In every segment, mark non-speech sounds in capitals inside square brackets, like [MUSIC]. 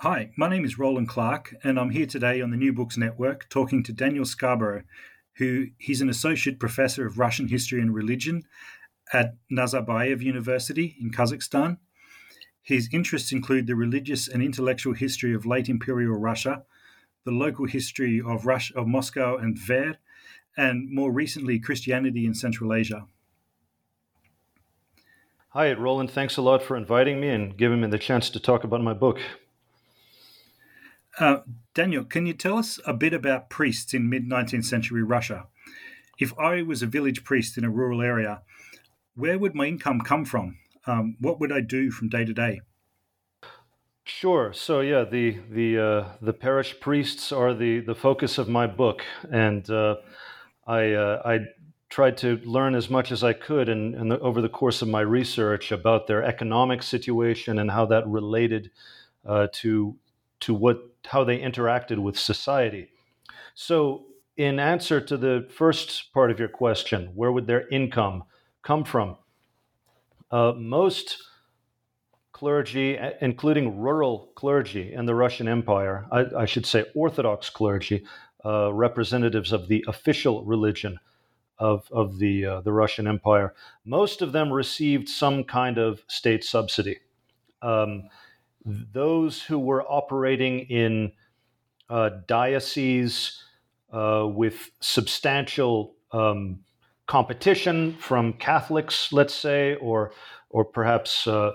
Hi, my name is Roland Clark, and I'm here today on the New Books Network talking to Daniel Scarborough, who he's an associate professor of Russian history and religion at Nazarbayev University in Kazakhstan. His interests include the religious and intellectual history of late imperial Russia, the local history of Russia, of Moscow and Tver, and more recently Christianity in Central Asia. Hi, Roland. Thanks a lot for inviting me and giving me the chance to talk about my book. Uh, Daniel, can you tell us a bit about priests in mid 19th century Russia? If I was a village priest in a rural area, where would my income come from? Um, what would I do from day to day? Sure. So yeah, the the uh, the parish priests are the the focus of my book, and uh, I uh, I tried to learn as much as I could, and, over the course of my research about their economic situation and how that related uh, to to what how they interacted with society. So, in answer to the first part of your question, where would their income come from? Uh, most clergy, including rural clergy in the Russian Empire, I, I should say Orthodox clergy, uh, representatives of the official religion of, of the, uh, the Russian Empire, most of them received some kind of state subsidy. Um, those who were operating in uh, dioceses uh, with substantial um, competition from Catholics, let's say, or or perhaps uh,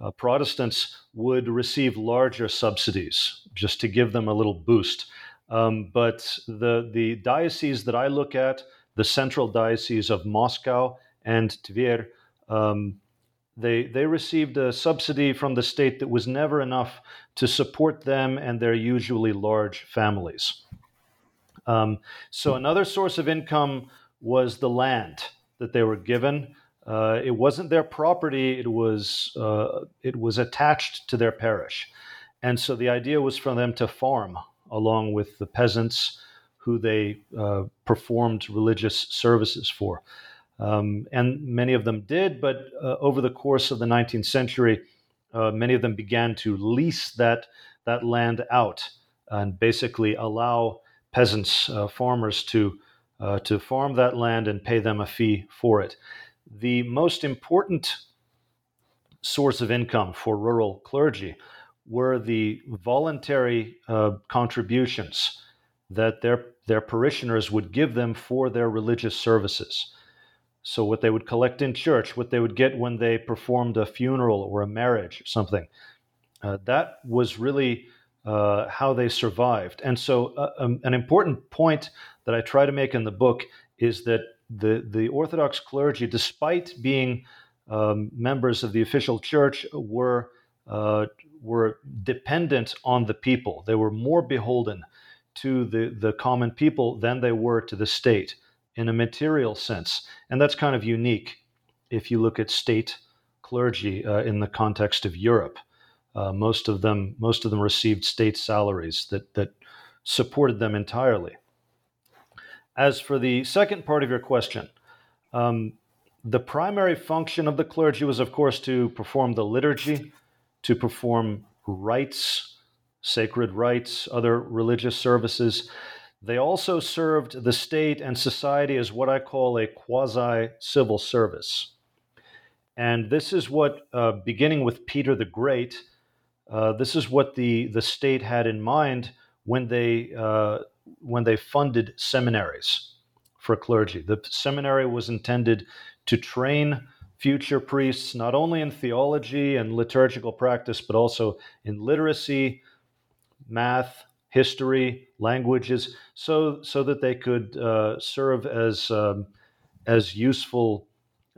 uh, Protestants would receive larger subsidies just to give them a little boost. Um, but the the dioceses that I look at, the central diocese of Moscow and Tver, um, they, they received a subsidy from the state that was never enough to support them and their usually large families. Um, so, another source of income was the land that they were given. Uh, it wasn't their property; it was uh, it was attached to their parish, and so the idea was for them to farm along with the peasants who they uh, performed religious services for. Um, and many of them did, but uh, over the course of the 19th century, uh, many of them began to lease that, that land out and basically allow peasants, uh, farmers, to, uh, to farm that land and pay them a fee for it. The most important source of income for rural clergy were the voluntary uh, contributions that their, their parishioners would give them for their religious services. So, what they would collect in church, what they would get when they performed a funeral or a marriage or something, uh, that was really uh, how they survived. And so, uh, um, an important point that I try to make in the book is that the, the Orthodox clergy, despite being um, members of the official church, were, uh, were dependent on the people. They were more beholden to the, the common people than they were to the state in a material sense. And that's kind of unique if you look at state clergy uh, in the context of Europe. Uh, most of them, most of them received state salaries that that supported them entirely. As for the second part of your question, um, the primary function of the clergy was, of course, to perform the liturgy, to perform rites, sacred rites, other religious services. They also served the state and society as what I call a quasi civil service. And this is what, uh, beginning with Peter the Great, uh, this is what the, the state had in mind when they, uh, when they funded seminaries for clergy. The seminary was intended to train future priests not only in theology and liturgical practice, but also in literacy, math, history, languages, so, so that they could uh, serve as, um, as useful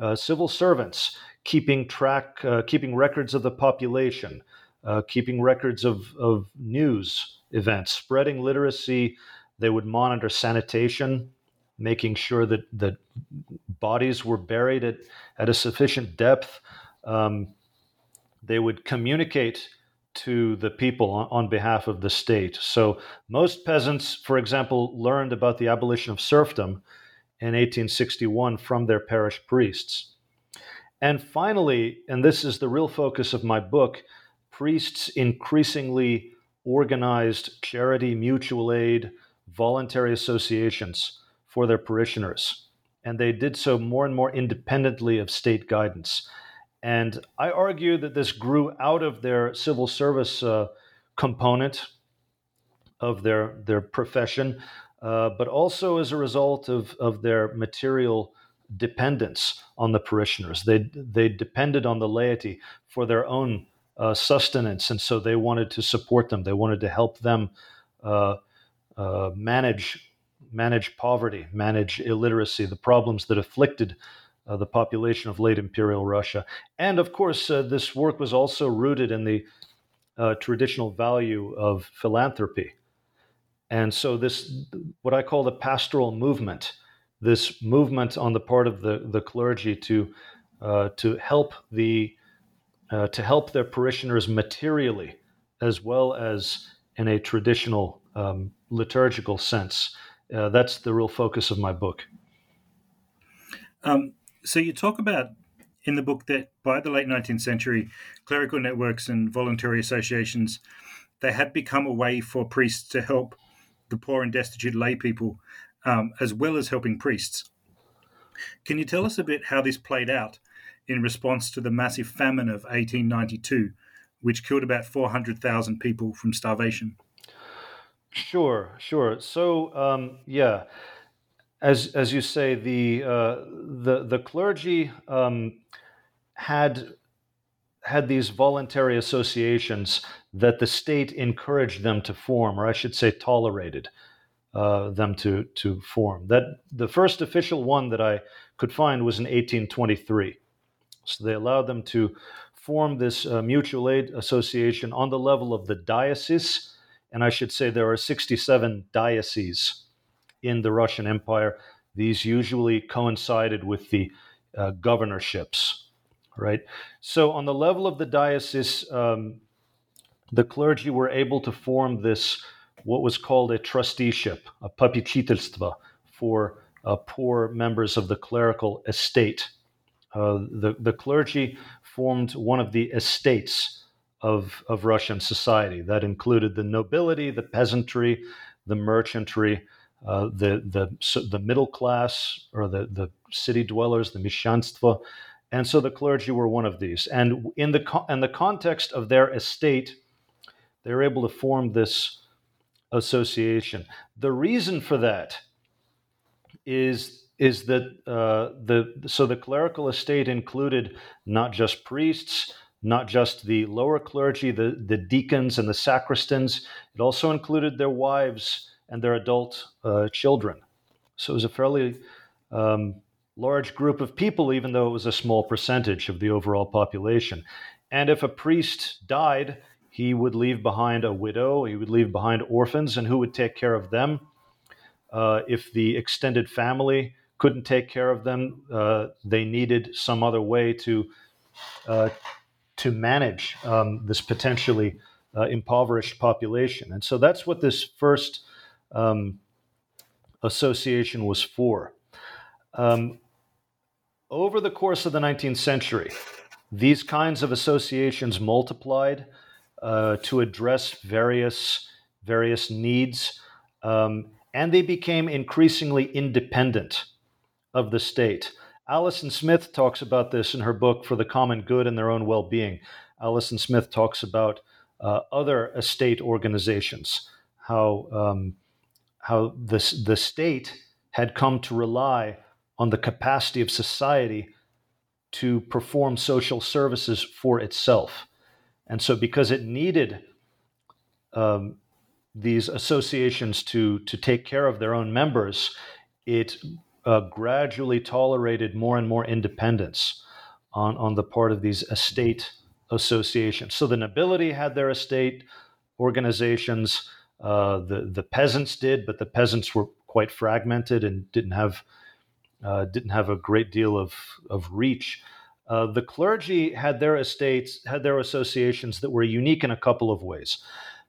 uh, civil servants keeping track, uh, keeping records of the population, uh, keeping records of, of news events, spreading literacy. They would monitor sanitation, making sure that, that bodies were buried at, at a sufficient depth. Um, they would communicate to the people on, behalf of the state. So most peasants, for example, learned about the abolition of serfdom in 1861 from their parish priests. And finally, and this is the real focus of my book, priests increasingly organized charity, mutual aid, voluntary associations for their parishioners. And they did so more and more independently of state guidance. And I argue that this grew out of their civil service uh, component of their, their profession, uh, but also as a result of, of their material dependence on the parishioners. They they depended on the laity for their own uh, sustenance, and so they wanted to support them. They wanted to help them uh, uh, manage manage poverty, manage illiteracy, the problems that afflicted uh, the population of late imperial Russia. And of course, uh, this work was also rooted in the uh, traditional value of philanthropy. And so, this, what I call the pastoral movement, this movement on the part of the, the clergy to uh, to help the uh, to help their parishioners materially as well as in a traditional um, liturgical sense. Uh, that's the real focus of my book. Um, so you talk about in the book that by the late 19th century, clerical networks and voluntary associations they had become a way for priests to help the poor and destitute lay people um, as well as helping priests. Can you tell us a bit how this played out in response to the massive famine of 1892, which killed about 400,000 people from starvation? Sure, sure. So, um, yeah, as as you say, the uh, the the clergy um, had had these voluntary associations that the state encouraged them to form, or I should say, tolerated uh, them to to form. That the first official one that I could find was in 1823. So they allowed them to form this uh, mutual aid association on the level of the diocese, and I should say there are 67 dioceses in the Russian Empire. These usually coincided with the uh, governorships, right? So on the level of the diocese, um, the clergy were able to form this what was called a trusteeship, a попечительство, for uh, poor members of the clerical estate. Uh, the, the clergy formed one of the estates of, of Russian society. That included the nobility, the peasantry, the merchantry, uh, the, the, the middle class, or the, the city dwellers, the meshchanstvo. And so the clergy were one of these. And in the, in the context of their estate, they were able to form this association. The reason for that is is that uh, the so the clerical estate included not just priests, not just the lower clergy, the, the deacons and the sacristans. It also included their wives and their adult uh, children. So it was a fairly um, large group of people, even though it was a small percentage of the overall population. And if a priest died, he would leave behind a widow, he would leave behind orphans, and who would take care of them? Uh, if the extended family couldn't take care of them, uh, they needed some other way to uh, to manage um, this potentially uh, impoverished population. And so that's what this first um, association was for. Um, over the course of the 19th century, these kinds of associations multiplied uh, to address various various needs, um, and they became increasingly independent of the state. Alison Smith talks about this in her book For the Common Good and Their Own Well-Being. Alison Smith talks about uh, other estate organizations, how um, how the the state had come to rely on the capacity of society to perform social services for itself. And so, because it needed um, these associations to, to take care of their own members, it uh, gradually tolerated more and more independence on, on the part of these estate associations. So, the nobility had their estate organizations, uh, the, the peasants did, but the peasants were quite fragmented and didn't have uh, didn't have a great deal of, of reach. Uh, the clergy had their estates, had their associations that were unique in a couple of ways.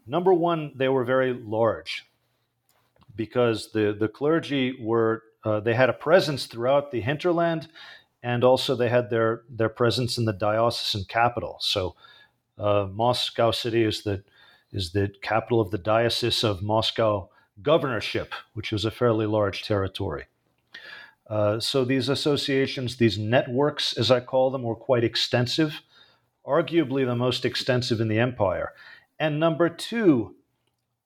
Number one, they were very large because the, the clergy were, uh, they had a presence throughout the hinterland and also they had their, their presence in the diocesan capital. So uh, Moscow City is the, is the capital of the Diocese of Moscow Governorship, which was a fairly large territory. Uh, so these associations, these networks, as I call them, were quite extensive, arguably the most extensive in the empire. And number two,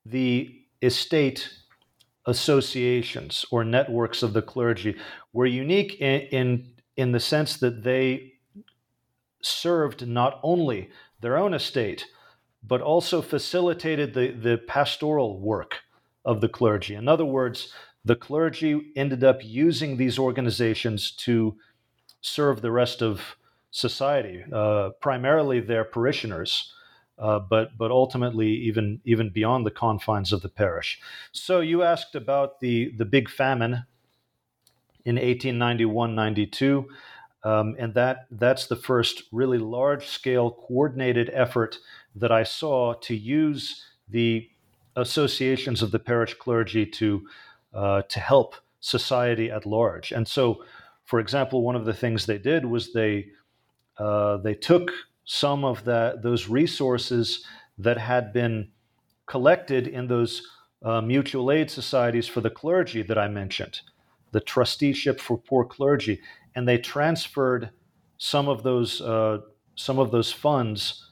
the estate associations or networks of the clergy were unique in, in, in the sense that they served not only their own estate, but also facilitated the, the pastoral work of the clergy. In other words, the clergy ended up using these organizations to serve the rest of society, uh, primarily their parishioners, uh, but but ultimately even even beyond the confines of the parish. So you asked about the the big famine in 1891-92, um, and that that's the first really large scale coordinated effort that I saw to use the associations of the parish clergy to uh, to help society at large. And so, for example, one of the things they did was they uh, they took some of that those resources that had been collected in those uh, mutual aid societies for the clergy that I mentioned, the trusteeship for poor clergy, and they transferred some of those uh, some of those funds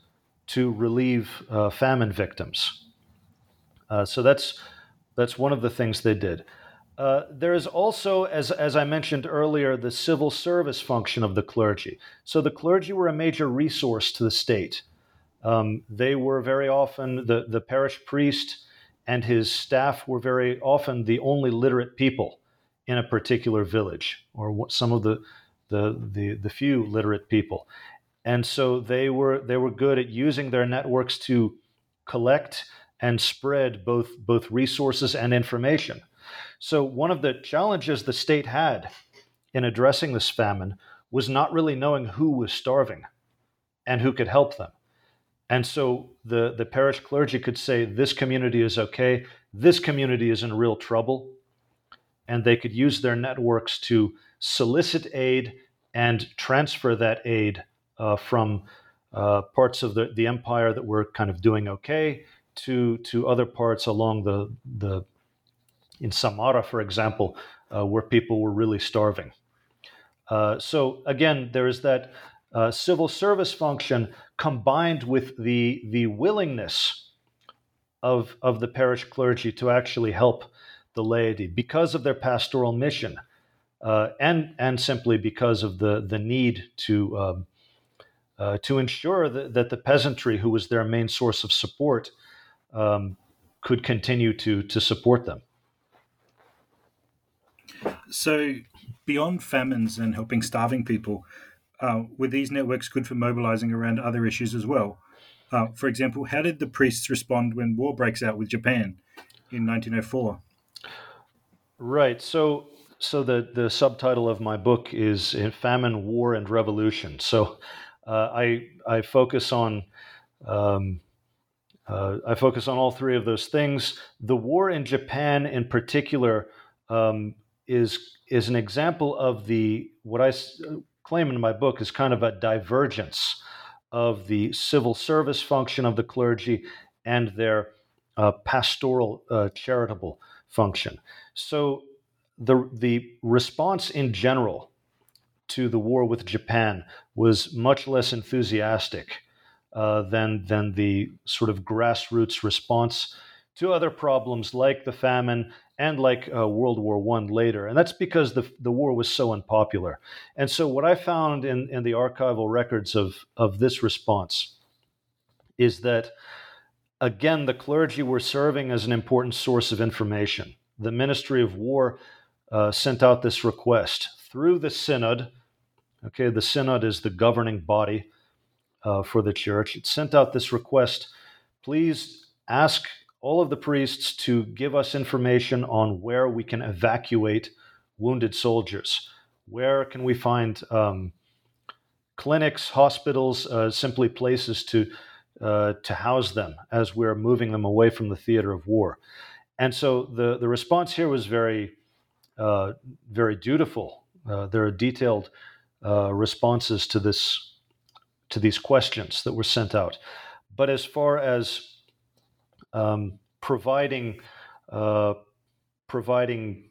to relieve uh, famine victims. Uh, so that's that's one of the things they did. Uh, there is also, as, as I mentioned earlier, the civil service function of the clergy. So the clergy were a major resource to the state. Um, they were very often, the, the parish priest and his staff were very often the only literate people in a particular village, or some of the, the, the, the few literate people. And so they were, they were good at using their networks to collect and spread both, both resources and information. So, one of the challenges the state had in addressing this famine was not really knowing who was starving and who could help them. And so the, the parish clergy could say, this community is okay, this community is in real trouble. And they could use their networks to solicit aid and transfer that aid from uh, parts of the, the empire that were kind of doing okay to to other parts along the the in Samara, for example, uh, where people were really starving. Uh, so again, there is that uh, civil service function combined with the the willingness of of the parish clergy to actually help the laity because of their pastoral mission, uh, and and simply because of the the need to um, uh, to ensure that, that the peasantry, who was their main source of support, um, could continue to to support them. So, beyond famines and helping starving people, uh, were these networks good for mobilizing around other issues as well? Uh, for example, how did the priests respond when war breaks out with Japan in 1904? Right. So, so the the subtitle of my book is "Famine, War, and Revolution." So, Uh, I I focus on um, uh, I focus on all three of those things. The war in Japan, in particular, um, is is an example of the what I claim in my book is kind of a divergence of the civil service function of the clergy and their uh, pastoral uh, charitable function. So the the response in general to the war with Japan was much less enthusiastic uh, than than the sort of grassroots response to other problems like the famine and like uh, World War One later, and that's because the the war was so unpopular. And so, what I found in in the archival records of of this response is that again the clergy were serving as an important source of information. The Ministry of War uh, sent out this request through the synod. Okay, the synod is the governing body uh, for the church. It sent out this request. Please ask all of the priests to give us information on where we can evacuate wounded soldiers. Where can we find um, clinics, hospitals, uh, simply places to uh, to house them as we're moving them away from the theater of war? And so the the response here was very uh, very dutiful. Uh, there are detailed uh, responses to this to these questions that were sent out. But as far as um, providing uh, providing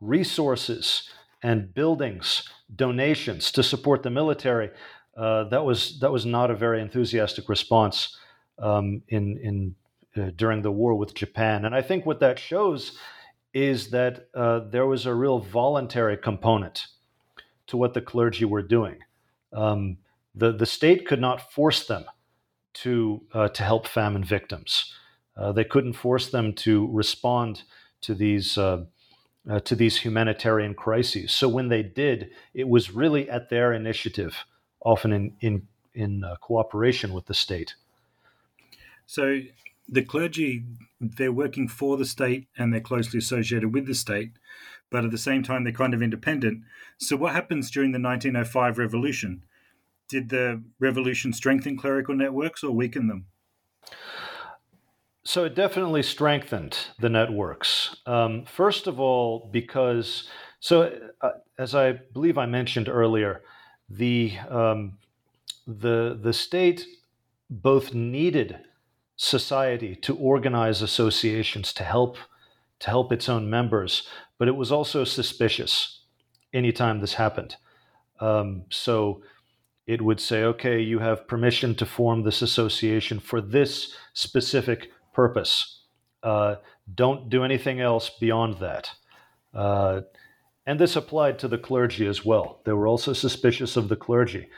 resources and buildings, donations to support the military, uh, that was that was not a very enthusiastic response um, in in uh, during the war with Japan. And I think what that shows is that uh, there was a real voluntary component to what the clergy were doing. Um, the the state could not force them to uh, to help famine victims. Uh, they couldn't force them to respond to these uh, uh, to these humanitarian crises. So when they did, it was really at their initiative, often in in in uh, cooperation with the state. So the clergy they're working for the state and they're closely associated with the state, but at the same time they're kind of independent. So what happens during the 1905 revolution? did the revolution strengthen clerical networks or weaken them? So it definitely strengthened the networks. Um, first of all, because so uh, as I believe I mentioned earlier, the um, the the state both needed society to organize associations to help to help its own members, but it was also suspicious anytime this happened. Um, so it would say, okay, you have permission to form this association for this specific purpose. Uh, don't do anything else beyond that. Uh, and this applied to the clergy as well. They were also suspicious of the clergy.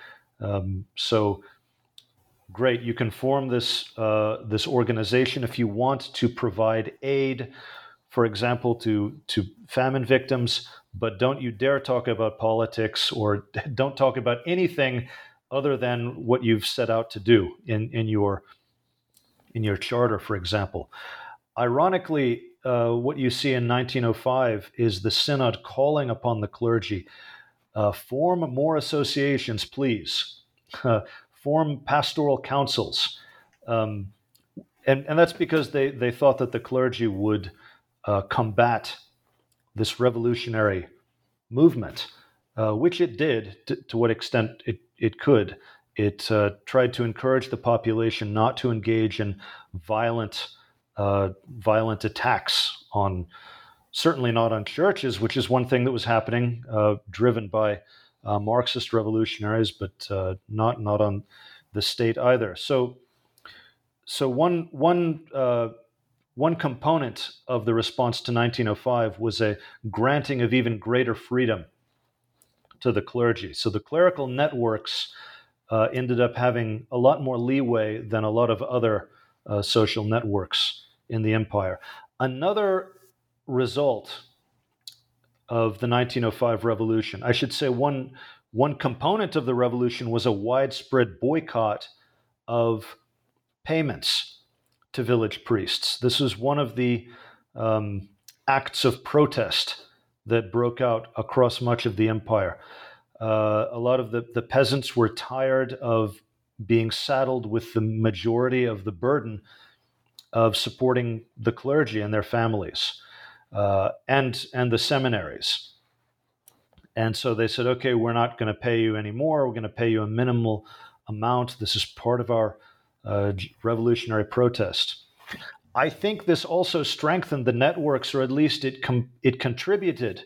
Um, so, great, you can form this uh, this organization if you want to provide aid, for example, to to famine victims but don't you dare talk about politics or [LAUGHS] don't talk about anything other than what you've set out to do in, in your in your charter, for example. Ironically, uh, what you see in 1905 is the synod calling upon the clergy uh, form more associations, please. [LAUGHS] Form pastoral councils. Um, and, and that's because they, they thought that the clergy would uh, combat this revolutionary movement, uh, which it did to, to, what extent it, it could. It uh, tried to encourage the population not to engage in violent, uh, violent attacks on, certainly not on churches, which is one thing that was happening, uh, driven by uh, Marxist revolutionaries, but uh, not not on the state either. So, so one one one component of the response to 1905 was a granting of even greater freedom to the clergy. So the clerical networks uh, ended up having a lot more leeway than a lot of other uh, social networks in the empire. Another result of the 1905 revolution, I should say, one one component of the revolution was a widespread boycott of payments to village priests. This was one of the um, acts of protest that broke out across much of the empire. Uh, a lot of the, the peasants were tired of being saddled with the majority of the burden of supporting the clergy and their families uh, and and the seminaries. And so they said, okay, we're not going to pay you anymore. We're going to pay you a minimal amount. This is part of our uh, revolutionary protest. I think this also strengthened the networks, or at least it com- it contributed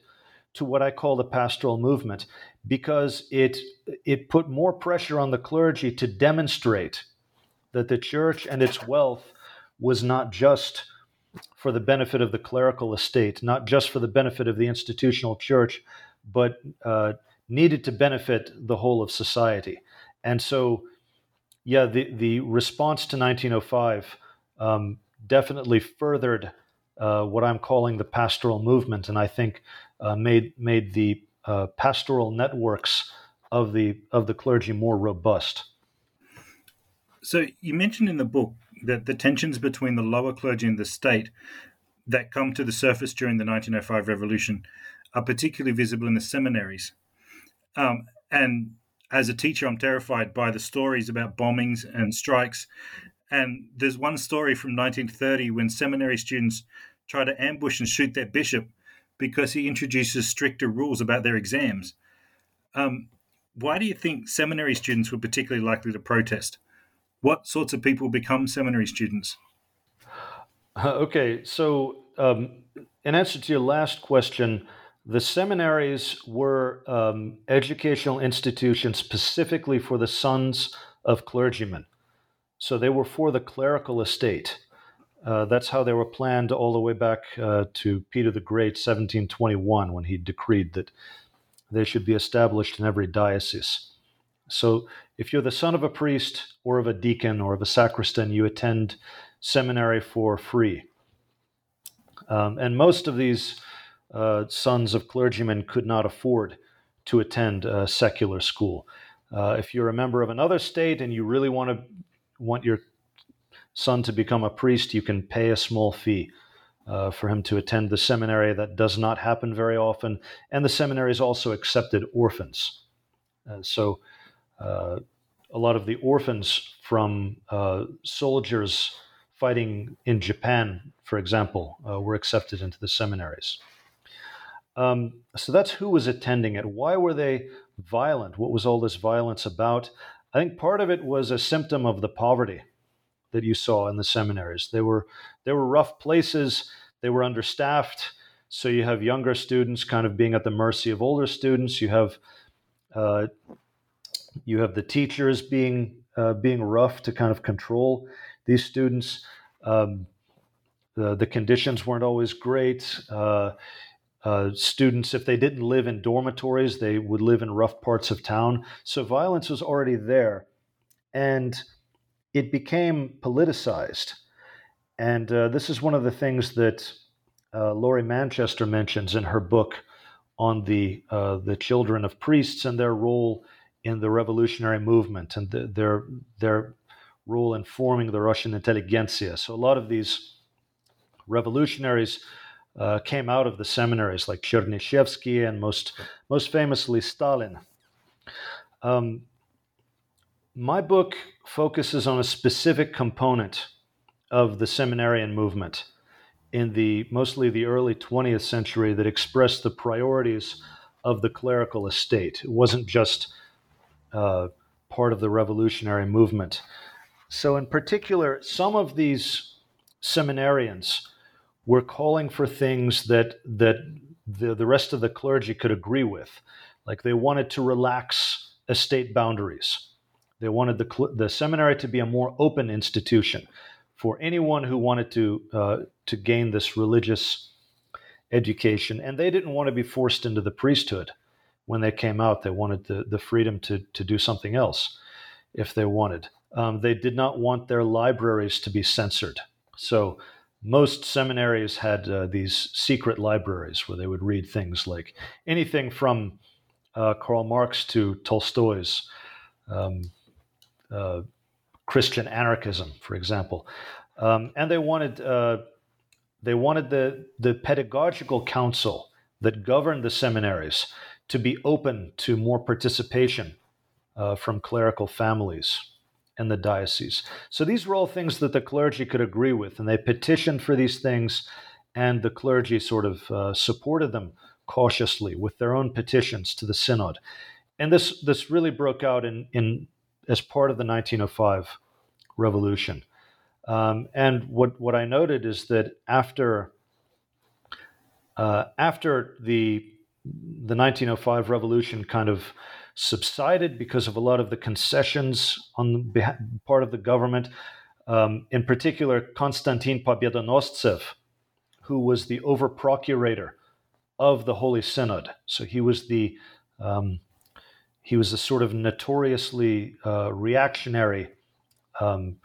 to what I call the pastoral movement, because it it put more pressure on the clergy to demonstrate that the church and its wealth was not just for the benefit of the clerical estate, not just for the benefit of the institutional church, but uh, needed to benefit the whole of society. And so, yeah, the, the response to 1905 um, definitely furthered uh, what I'm calling the pastoral movement, and I think uh, made made the uh, pastoral networks of the of the clergy more robust. So you mentioned in the book that the tensions between the lower clergy and the state that come to the surface during the 1905 revolution are particularly visible in the seminaries. Um, and as a teacher, I'm terrified by the stories about bombings and strikes. And there's one story from 1930 when seminary students try to ambush and shoot their bishop because he introduces stricter rules about their exams. Um, why do you think seminary students were particularly likely to protest? What sorts of people become seminary students? Uh, okay, so um, in answer to your last question, the seminaries were um, educational institutions specifically for the sons of clergymen. So they were for the clerical estate. Uh, that's how they were planned all the way back uh, to Peter the Great, 1721, when he decreed that they should be established in every diocese. So if you're the son of a priest or of a deacon or of a sacristan, you attend seminary for free. Um, and most of these uh, sons of clergymen could not afford to attend a secular school. Uh, if you're a member of another state and you really want to want your son to become a priest, you can pay a small fee uh, for him to attend the seminary. That does not happen very often, and the seminaries also accepted orphans. Uh, so, uh, a lot of the orphans from uh, soldiers fighting in Japan, for example, uh, were accepted into the seminaries. Um, so that's who was attending it. Why were they violent? What was all this violence about? I think part of it was a symptom of the poverty that you saw in the seminaries. They were they were rough places. They were understaffed. So you have younger students kind of being at the mercy of older students. You have uh, you have the teachers being uh, being rough to kind of control these students. Um, the, the conditions weren't always great. Uh, uh, students, if they didn't live in dormitories, they would live in rough parts of town. So violence was already there. And it became politicized. And uh, this is one of the things that uh, Laurie Manchester mentions in her book on the, uh, the children of priests and their role in the revolutionary movement and the, their, their role in forming the Russian intelligentsia. So a lot of these revolutionaries uh, came out of the seminaries, like Chernyshevsky and most most famously Stalin. Um, my book focuses on a specific component of the seminarian movement in the mostly the early 20th century that expressed the priorities of the clerical estate. It wasn't just uh, part of the revolutionary movement. So, in particular, some of these seminarians were calling for things that that the, the rest of the clergy could agree with. Like they wanted to relax estate boundaries. They wanted the, the seminary to be a more open institution for anyone who wanted to uh, to gain this religious education, and they didn't want to be forced into the priesthood when they came out. They wanted the, the freedom to to do something else if they wanted. Um, they did not want their libraries to be censored. So most seminaries had uh, these secret libraries where they would read things like anything from uh, Karl Marx to Tolstoy's um, uh, Christian anarchism, for example, um, and they wanted uh, they wanted the the pedagogical council that governed the seminaries to be open to more participation uh, from clerical families in the diocese. So these were all things that the clergy could agree with, and they petitioned for these things, and the clergy sort of uh, supported them cautiously with their own petitions to the synod. And this this really broke out in, in as part of the 1905 revolution. Um, and what what I noted is that after uh, after the the 1905 revolution kind of subsided because of a lot of the concessions on the part of the government. Um, in particular, Konstantin Pobedonostsev, who was the over procurator of the Holy Synod. So he was the um, he was a sort of notoriously uh, reactionary um,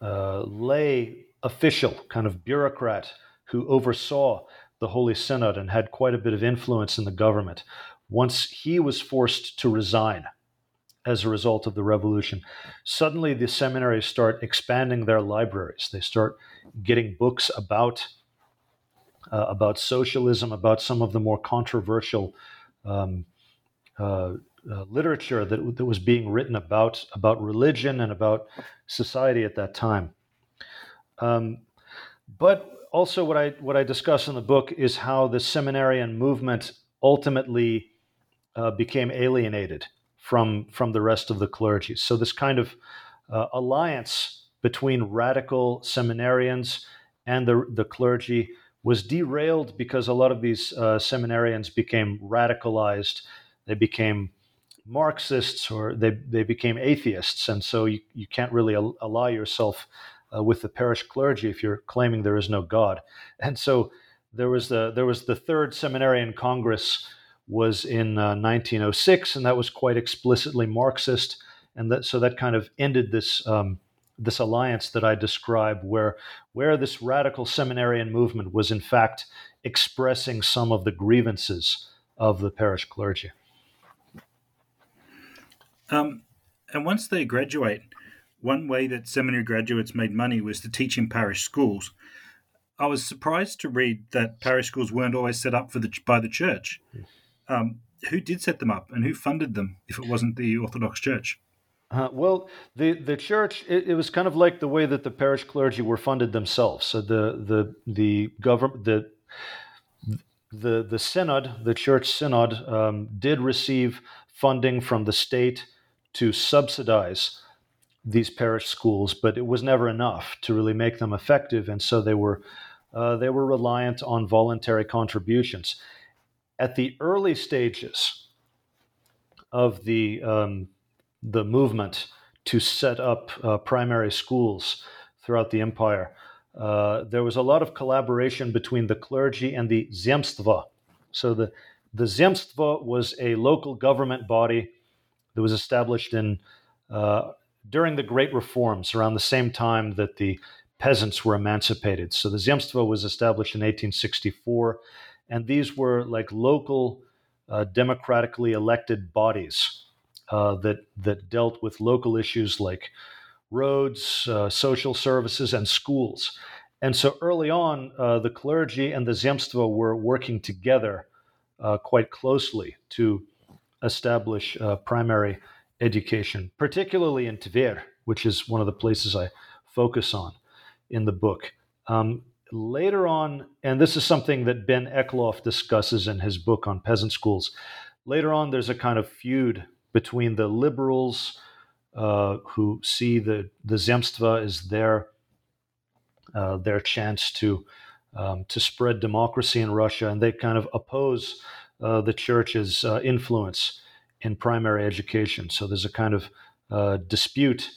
uh, lay official, kind of bureaucrat who oversaw the Holy Synod and had quite a bit of influence in the government once he was forced to resign as a result of the revolution, suddenly the seminaries start expanding their libraries. They start getting books about uh, about socialism, about some of the more controversial um, uh, uh, literature that, that was being written about about religion and about society at that time. Um, but also, what I what I discuss in the book is how the seminarian movement ultimately uh, became alienated from from the rest of the clergy. So this kind of uh, alliance between radical seminarians and the the clergy was derailed because a lot of these uh, seminarians became radicalized. They became Marxists or they, they became atheists. And so you, you can't really al- ally yourself uh, with the parish clergy if you're claiming there is no God. And so there was the, there was the Third Seminarian Congress was in uh, 1906, and that was quite explicitly Marxist. And that, so that kind of ended this um, this alliance that I describe, where where this radical seminarian movement was in fact expressing some of the grievances of the parish clergy. Um, and once they graduate, one way that seminary graduates made money was to teach in parish schools. I was surprised to read that parish schools weren't always set up for the by the church. Um, who did set them up and who funded them if it wasn't the Orthodox Church? Uh, well, the the church it, it, was kind of like the way that the parish clergy were funded themselves. So the the the government the the the synod, the church synod, um, did receive funding from the state to subsidize these parish schools, but it was never enough to really make them effective, and so they were uh, they were reliant on voluntary contributions at the early stages of the um, the movement to set up uh, primary schools throughout the empire, uh, there was a lot of collaboration between the clergy and the zemstva. So the the zemstva was a local government body that was established in uh, during the Great Reforms, around the same time that the peasants were emancipated. So the Zemstvo was established in 1864 and these were like local uh, democratically elected bodies uh, that that dealt with local issues like roads, uh, social services, and schools. And so early on, uh, the clergy and the Zemstvo were working together uh, quite closely to establish uh, primary education, particularly in Tver, which is one of the places I focus on in the book. Um, later on, and this is something that Ben Eklof discusses in his book on peasant schools. Later on, there's a kind of feud between the liberals uh, who see the the zemstva as their uh, their chance to um, to spread democracy in Russia, and they kind of oppose uh, the church's uh, influence in primary education. So there's a kind of uh, dispute,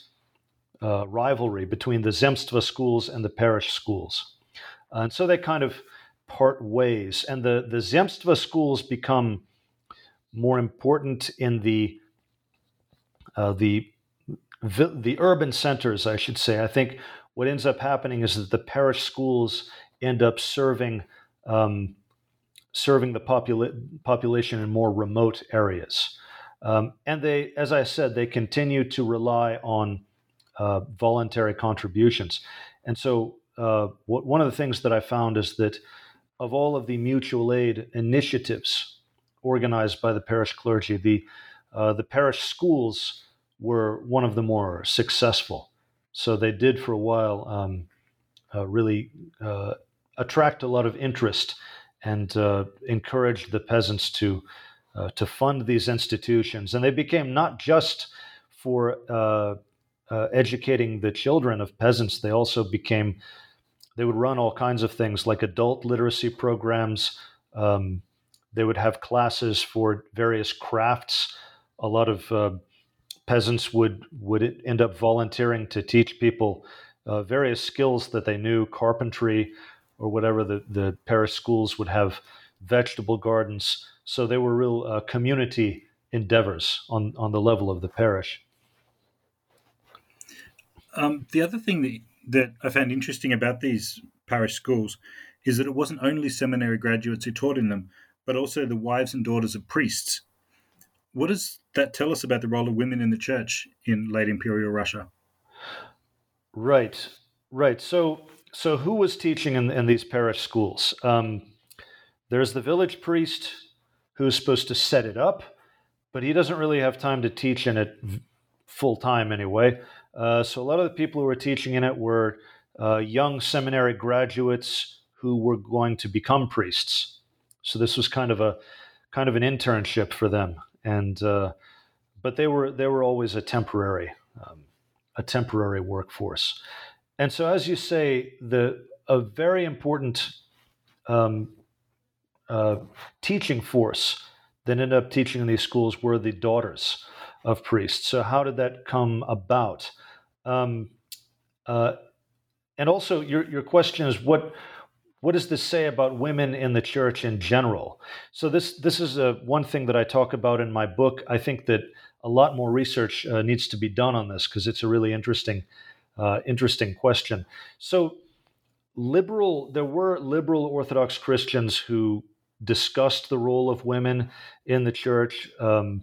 uh, rivalry between the zemstva schools and the parish schools. And so they kind of part ways. And the, the Zemstva schools become more important in the uh, the the urban centers, I should say. I think what ends up happening is that the parish schools end up serving um, serving the popula- population in more remote areas, um, and they, as I said, they continue to rely on uh, voluntary contributions, and so uh, one of the things that I found is that of all of the mutual aid initiatives organized by the parish clergy. The uh, the parish schools were one of the more successful. So they did for a while um, uh, really uh, attract a lot of interest and uh, encouraged the peasants to uh, to fund these institutions. And they became not just for uh, uh, educating the children of peasants; they also became they would run all kinds of things like adult literacy programs. Um, they would have classes for various crafts. A lot of uh, peasants would would end up volunteering to teach people uh, various skills that they knew, carpentry or whatever. The the parish schools would have vegetable gardens, so they were real uh, community endeavors on on the level of the parish. Um, the other thing that that I found interesting about these parish schools is that it wasn't only seminary graduates who taught in them, but also the wives and daughters of priests. What does that tell us about the role of women in the church in late imperial Russia? Right, right. So, so who was teaching in, in these parish schools? Um, there's the village priest who's supposed to set it up, but he doesn't really have time to teach in it full time anyway. Uh, so a lot of the people who were teaching in it were uh, young seminary graduates who were going to become priests. So this was kind of a kind of an internship for them, and uh, but they were they were always a temporary um, a temporary workforce. And so, as you say, the a very important um, uh, teaching force that ended up teaching in these schools were the daughters of priests. So, how did that come about? Um, uh, and also, your your question is what what does this say about women in the church in general? So this this is a, one thing that I talk about in my book. I think that a lot more research uh, needs to be done on this because it's a really interesting uh, interesting question. So liberal, there were liberal Orthodox Christians who discussed the role of women in the church. Um,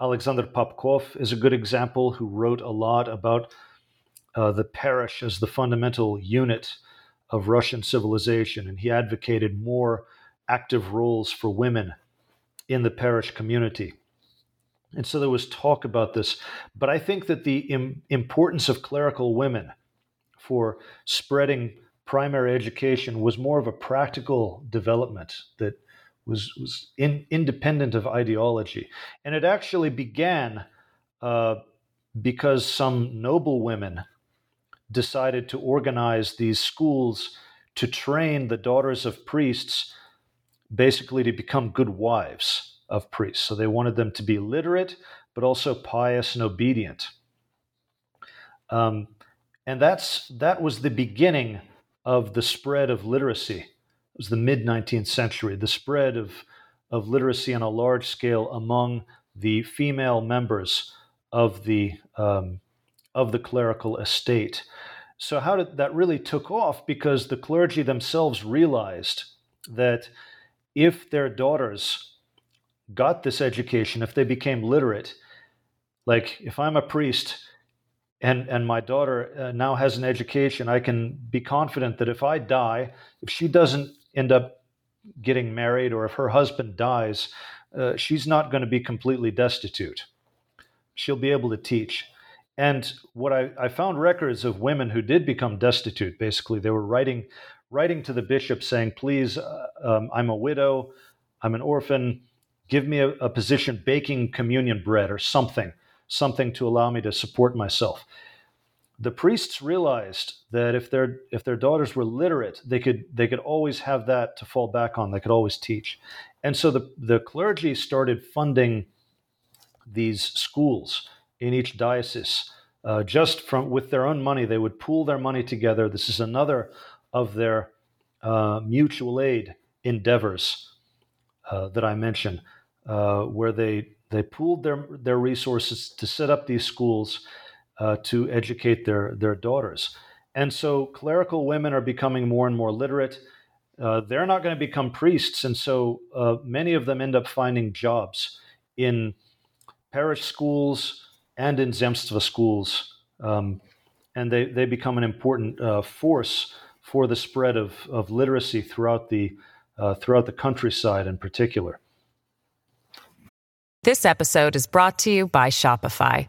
Alexander Papkov is a good example who wrote a lot about uh, the parish as the fundamental unit of Russian civilization, and he advocated more active roles for women in the parish community. And so there was talk about this. But I think that the Im- importance of clerical women for spreading primary education was more of a practical development that was, was in, independent of ideology. And it actually began uh, because some noble women decided to organize these schools to train the daughters of priests basically to become good wives of priests. So they wanted them to be literate, but also pious and obedient. Um, and that's that was the beginning of the spread of literacy. Was the mid 19th century, the spread of, of literacy on a large scale among the female members of the um, of the clerical estate. So, how did that really took off? Because the clergy themselves realized that if their daughters got this education, if they became literate, like if I'm a priest and and my daughter uh, now has an education, I can be confident that if I die, if she doesn't end up getting married or if her husband dies, uh, she's not going to be completely destitute. She'll be able to teach. And what I, I found records of women who did become destitute. Basically, they were writing writing to the bishop saying, "Please, uh, um, I'm a widow, I'm an orphan give me a, a position baking communion bread or something, something to allow me to support myself. The priests realized that if their if their daughters were literate, they could they could always have that to fall back on. They could always teach, and so the the clergy started funding these schools in each diocese uh, just from with their own money. They would pool their money together. This is another of their uh, mutual aid endeavors uh, that I mentioned uh, where they they pooled their their resources to set up these schools uh, to educate their their daughters. And so clerical women are becoming more and more literate. Uh, they're not going to become priests, and so uh, many of them end up finding jobs in parish schools and in zemstva schools, um, and they they become an important uh, force for the spread of, of literacy throughout the uh, throughout the countryside in particular. This episode is brought to you by Shopify.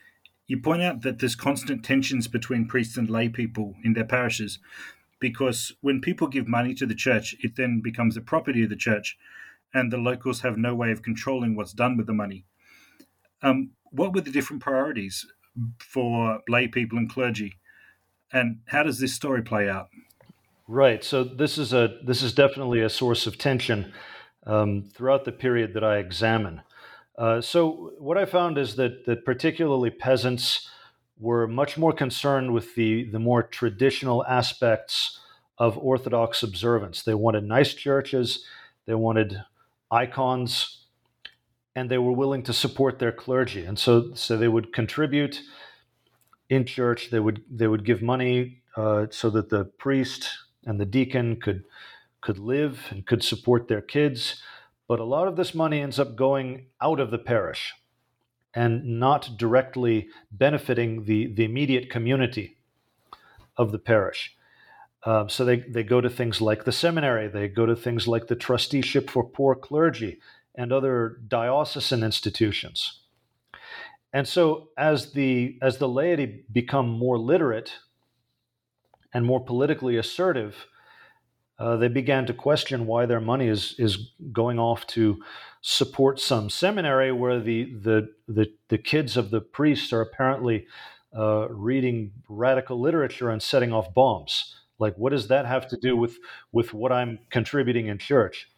you point out that there's constant tensions between priests and lay people in their parishes, because when people give money to the church, it then becomes the property of the church, and the locals have no way of controlling what's done with the money. Um, what were the different priorities for lay people and clergy, and how does this story play out? Right. So this is a this is definitely a source of tension um, throughout the period that I examine. Uh, so what I found is that that particularly peasants were much more concerned with the the more traditional aspects of Orthodox observance. They wanted nice churches, they wanted icons, and they were willing to support their clergy. And so so they would contribute in church. They would they would give money uh, so that the priest and the deacon could could live and could support their kids. But a lot of this money ends up going out of the parish and not directly benefiting the, the immediate community of the parish. Um, so they, they go to things like the seminary, they go to things like the trusteeship for poor clergy and other diocesan institutions. And so as the as the laity become more literate and more politically assertive, uh, they began to question why their money is is going off to support some seminary where the the the, the kids of the priests are apparently uh, reading radical literature and setting off bombs. Like, what does that have to do with with what I'm contributing in church?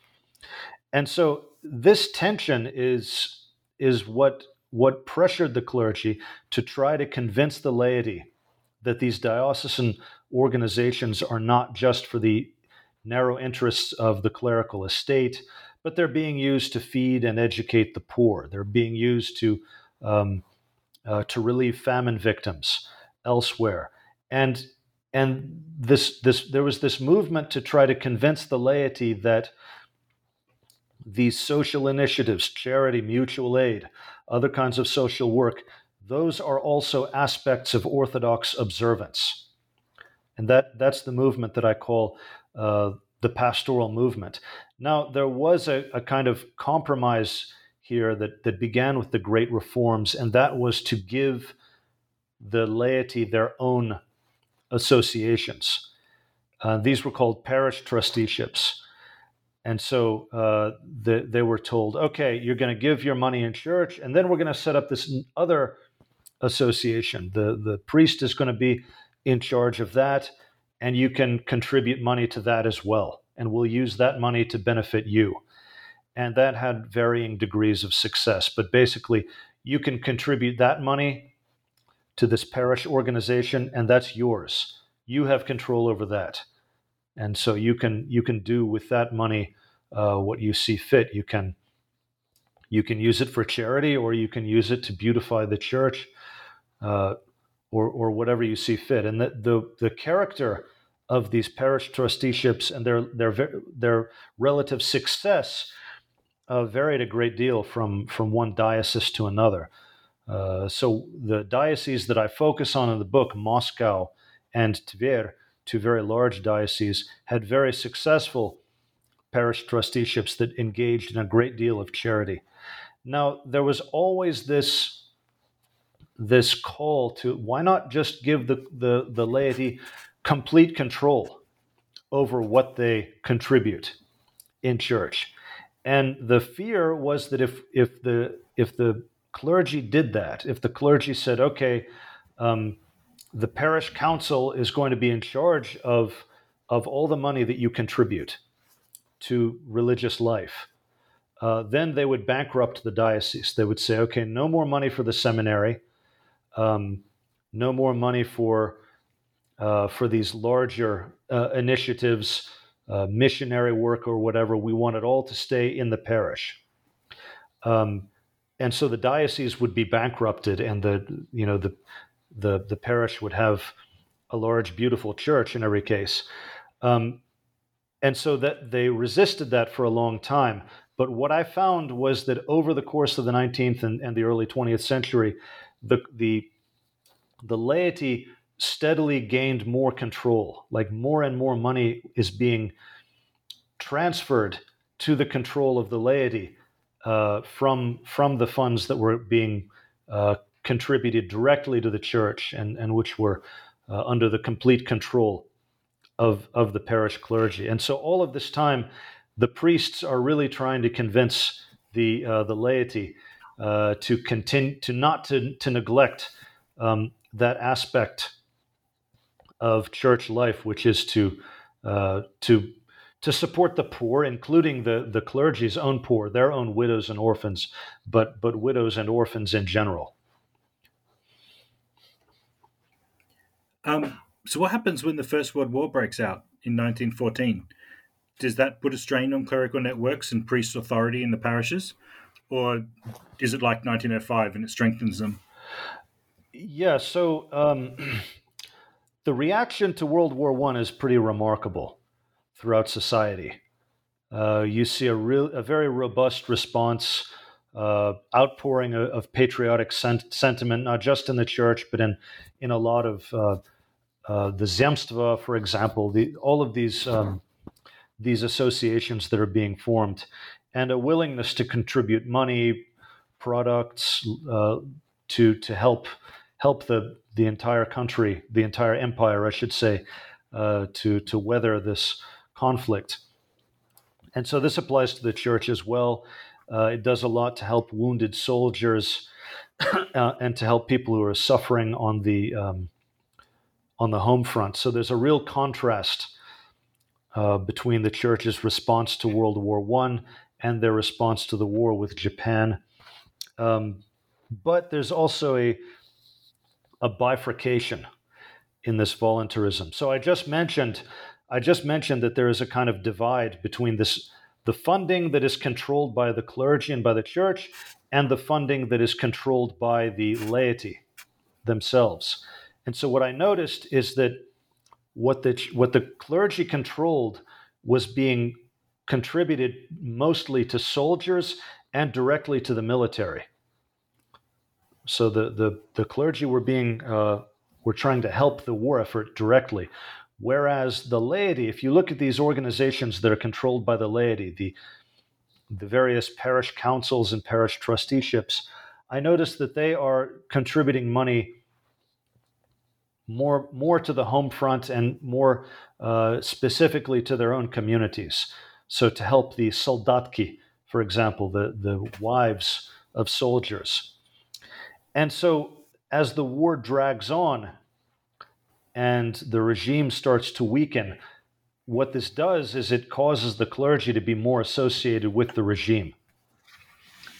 And so this tension is is what what pressured the clergy to try to convince the laity that these diocesan organizations are not just for the narrow interests of the clerical estate, but they're being used to feed and educate the poor. They're being used to um, uh, to relieve famine victims elsewhere, and and this this there was this movement to try to convince the laity that these social initiatives, charity, mutual aid, other kinds of social work, those are also aspects of Orthodox observance. And that, that's the movement that I call the pastoral movement. Now, there was a, a kind of compromise here that, that began with the Great Reforms, and that was to give the laity their own associations. Uh, these were called parish trusteeships. And so uh, the, they were told, okay, you're going to give your money in church, and then we're going to set up this other association. The, the priest is going to be in charge of that, and you can contribute money to that as well. And we'll use that money to benefit you. And that had varying degrees of success. But basically, you can contribute that money to this parish organization, and that's yours. You have control over that. And so you can you can do with that money uh, what you see fit. You can you can use it for charity, or you can use it to beautify the church. Uh, or, or whatever you see fit. And the, the, the character of these parish trusteeships and their, their, their relative success uh, varied a great deal from, from one diocese to another. Uh, so the dioceses that I focus on in the book, Moscow and Tver, two very large dioceses, had very successful parish trusteeships that engaged in a great deal of charity. Now, there was always this this call to why not just give the, the, the laity complete control over what they contribute in church. And the fear was that if, if, the, if the clergy did that, if the clergy said, okay, um, the parish council is going to be in charge of, of all the money that you contribute to religious life, uh, then they would bankrupt the diocese. They would say, okay, no more money for the seminary um, no more money for uh, for these larger uh, initiatives, uh, missionary work or whatever. We want it all to stay in the parish. Um, and so the diocese would be bankrupted, and the you know the the the parish would have a large, beautiful church in every case. Um, and so that they resisted that for a long time. But what I found was that over the course of the 19th and, and the early 20th century, the, the, the laity steadily gained more control. Like more and more money is being transferred to the control of the laity uh, from, from the funds that were being uh, contributed directly to the church and, and which were uh, under the complete control of, of the parish clergy. And so all of this time, the priests are really trying to convince the, uh, the laity uh, to continue to not to, to neglect um, that aspect of church life, which is to uh, to to support the poor, including the the clergy's own poor, their own widows and orphans, but but widows and orphans in general. Um, so, what happens when the First World War breaks out in 1914? Does that put a strain on clerical networks and priest authority in the parishes? Or is it like 1905 and it strengthens them? Yeah, so um, [CLEARS THROAT] the reaction to World War One is pretty remarkable throughout society. Uh, you see a real, a very robust response, uh, outpouring of, of patriotic sent- sentiment, not just in the church, but in in a lot of uh, uh, the Zemstva, for example, the, all of these um, these associations that are being formed, and a willingness to contribute money, products uh, to to help help the the entire country, the entire empire, I should say, uh, to to weather this conflict. And so this applies to the church as well. Uh, it does a lot to help wounded soldiers [COUGHS] uh, and to help people who are suffering on the um, on the home front. So there's a real contrast uh, between the church's response to World War One and their response to the war with Japan. Um, but there's also a a bifurcation in this voluntarism. So I just mentioned I just mentioned that there is a kind of divide between this the funding that is controlled by the clergy and by the church and the funding that is controlled by the laity themselves. And so what I noticed is that what the what the clergy controlled was being contributed mostly to soldiers and directly to the military. So the the, the clergy were being uh, were trying to help the war effort directly, whereas the laity, if you look at these organizations that are controlled by the laity, the the various parish councils and parish trusteeships, I noticed that they are contributing money more more to the home front and more uh, specifically to their own communities. So to help the soldatki, for example, the the wives of soldiers. And so as the war drags on and the regime starts to weaken, what this does is it causes the clergy to be more associated with the regime.